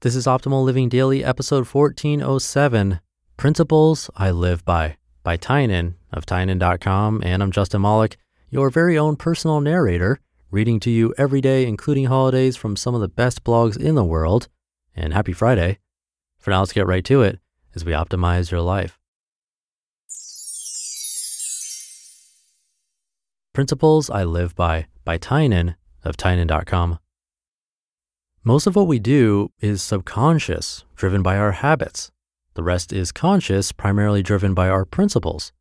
This is Optimal Living Daily, episode 1407 Principles I Live By by Tynan of Tynan.com. And I'm Justin Malik, your very own personal narrator, reading to you every day, including holidays, from some of the best blogs in the world. And happy Friday. For now, let's get right to it as we optimize your life. Principles I Live By by Tynan of Tynan.com. Most of what we do is subconscious, driven by our habits. The rest is conscious, primarily driven by our principles.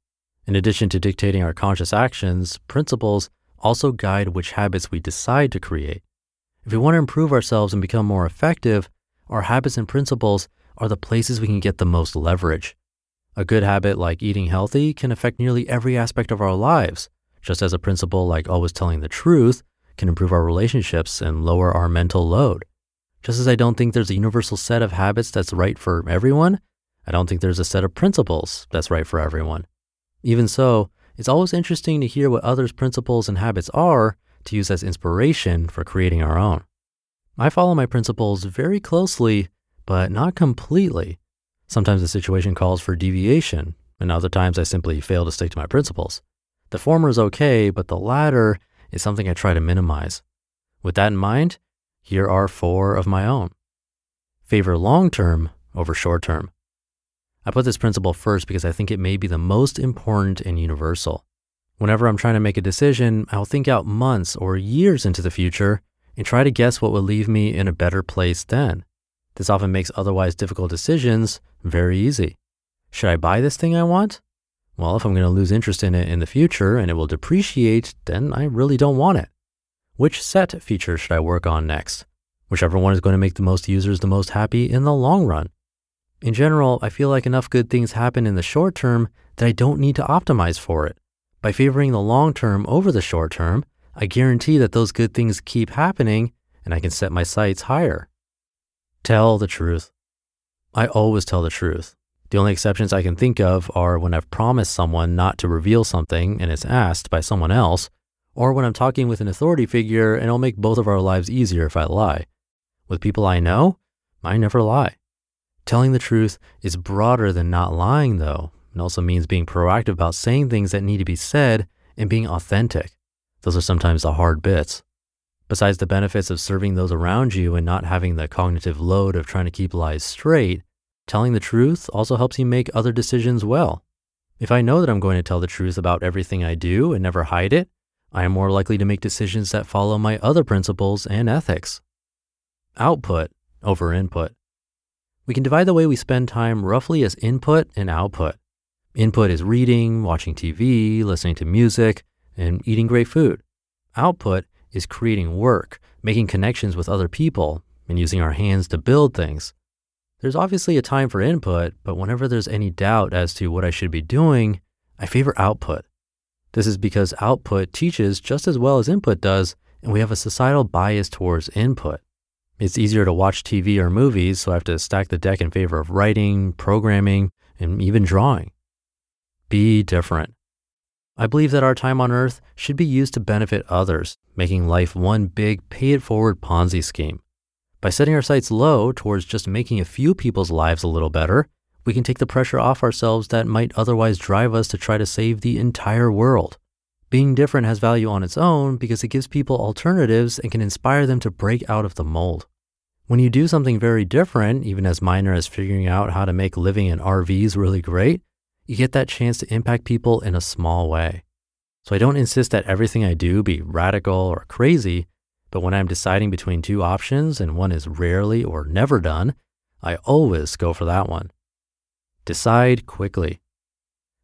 In addition to dictating our conscious actions, principles also guide which habits we decide to create. If we want to improve ourselves and become more effective, our habits and principles are the places we can get the most leverage. A good habit like eating healthy can affect nearly every aspect of our lives, just as a principle like always telling the truth can improve our relationships and lower our mental load. Just as I don't think there's a universal set of habits that's right for everyone, I don't think there's a set of principles that's right for everyone. Even so, it's always interesting to hear what others' principles and habits are to use as inspiration for creating our own. I follow my principles very closely, but not completely. Sometimes the situation calls for deviation, and other times I simply fail to stick to my principles. The former is okay, but the latter is something I try to minimize. With that in mind, here are four of my own. Favor long term over short term. I put this principle first because I think it may be the most important and universal. Whenever I'm trying to make a decision, I'll think out months or years into the future and try to guess what will leave me in a better place then. This often makes otherwise difficult decisions very easy. Should I buy this thing I want? Well, if I'm going to lose interest in it in the future and it will depreciate, then I really don't want it. Which set feature should I work on next? Whichever one is going to make the most users the most happy in the long run. In general, I feel like enough good things happen in the short term that I don't need to optimize for it. By favoring the long term over the short term, I guarantee that those good things keep happening and I can set my sights higher. Tell the truth. I always tell the truth. The only exceptions I can think of are when I've promised someone not to reveal something and it's asked by someone else, or when I'm talking with an authority figure and it'll make both of our lives easier if I lie. With people I know, I never lie. Telling the truth is broader than not lying, though. It also means being proactive about saying things that need to be said and being authentic. Those are sometimes the hard bits. Besides the benefits of serving those around you and not having the cognitive load of trying to keep lies straight, telling the truth also helps you make other decisions well. If I know that I'm going to tell the truth about everything I do and never hide it, I am more likely to make decisions that follow my other principles and ethics. Output over input. We can divide the way we spend time roughly as input and output. Input is reading, watching TV, listening to music, and eating great food. Output is creating work, making connections with other people, and using our hands to build things. There's obviously a time for input, but whenever there's any doubt as to what I should be doing, I favor output. This is because output teaches just as well as input does, and we have a societal bias towards input. It's easier to watch TV or movies, so I have to stack the deck in favor of writing, programming, and even drawing. Be different. I believe that our time on earth should be used to benefit others, making life one big pay it forward Ponzi scheme. By setting our sights low towards just making a few people's lives a little better, we can take the pressure off ourselves that might otherwise drive us to try to save the entire world. Being different has value on its own because it gives people alternatives and can inspire them to break out of the mold. When you do something very different, even as minor as figuring out how to make living in RVs really great, you get that chance to impact people in a small way. So I don't insist that everything I do be radical or crazy, but when I'm deciding between two options and one is rarely or never done, I always go for that one. Decide quickly.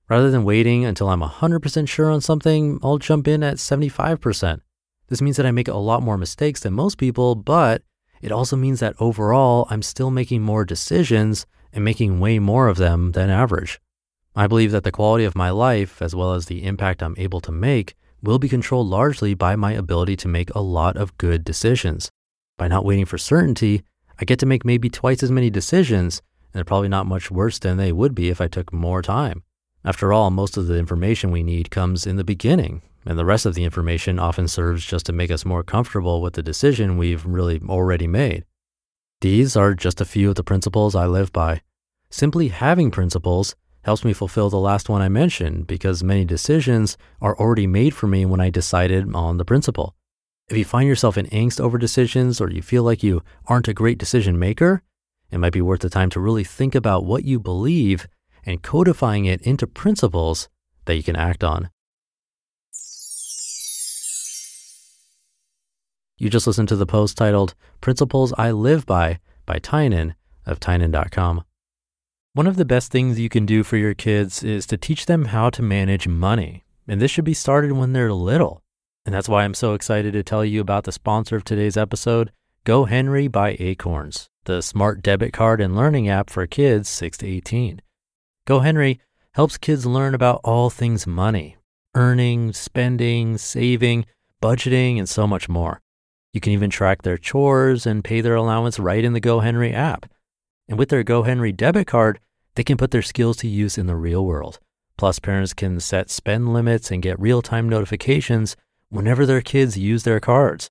Rather than waiting until I'm 100% sure on something, I'll jump in at 75%. This means that I make a lot more mistakes than most people, but it also means that overall, I'm still making more decisions and making way more of them than average. I believe that the quality of my life, as well as the impact I'm able to make, will be controlled largely by my ability to make a lot of good decisions. By not waiting for certainty, I get to make maybe twice as many decisions and they're probably not much worse than they would be if I took more time. After all, most of the information we need comes in the beginning, and the rest of the information often serves just to make us more comfortable with the decision we've really already made. These are just a few of the principles I live by. Simply having principles helps me fulfill the last one I mentioned because many decisions are already made for me when I decided on the principle. If you find yourself in angst over decisions or you feel like you aren't a great decision maker, it might be worth the time to really think about what you believe and codifying it into principles that you can act on. You just listened to the post titled Principles I Live By by Tynan of Tynan.com. One of the best things you can do for your kids is to teach them how to manage money. And this should be started when they're little. And that's why I'm so excited to tell you about the sponsor of today's episode, GoHenry by Acorns, the smart debit card and learning app for kids 6 to 18. GoHenry helps kids learn about all things money, earning, spending, saving, budgeting, and so much more. You can even track their chores and pay their allowance right in the GoHenry app. And with their GoHenry debit card, they can put their skills to use in the real world. Plus, parents can set spend limits and get real time notifications whenever their kids use their cards.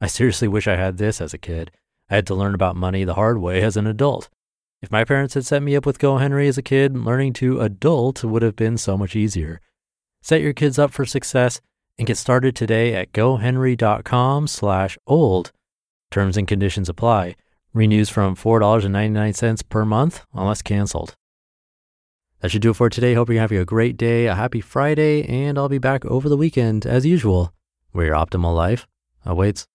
I seriously wish I had this as a kid. I had to learn about money the hard way as an adult. If my parents had set me up with GoHenry as a kid, learning to adult would have been so much easier. Set your kids up for success and get started today at gohenry.com slash old. Terms and conditions apply. Renews from $4.99 per month unless canceled. That should do it for today. Hope you're having a great day, a happy Friday, and I'll be back over the weekend as usual where your optimal life awaits.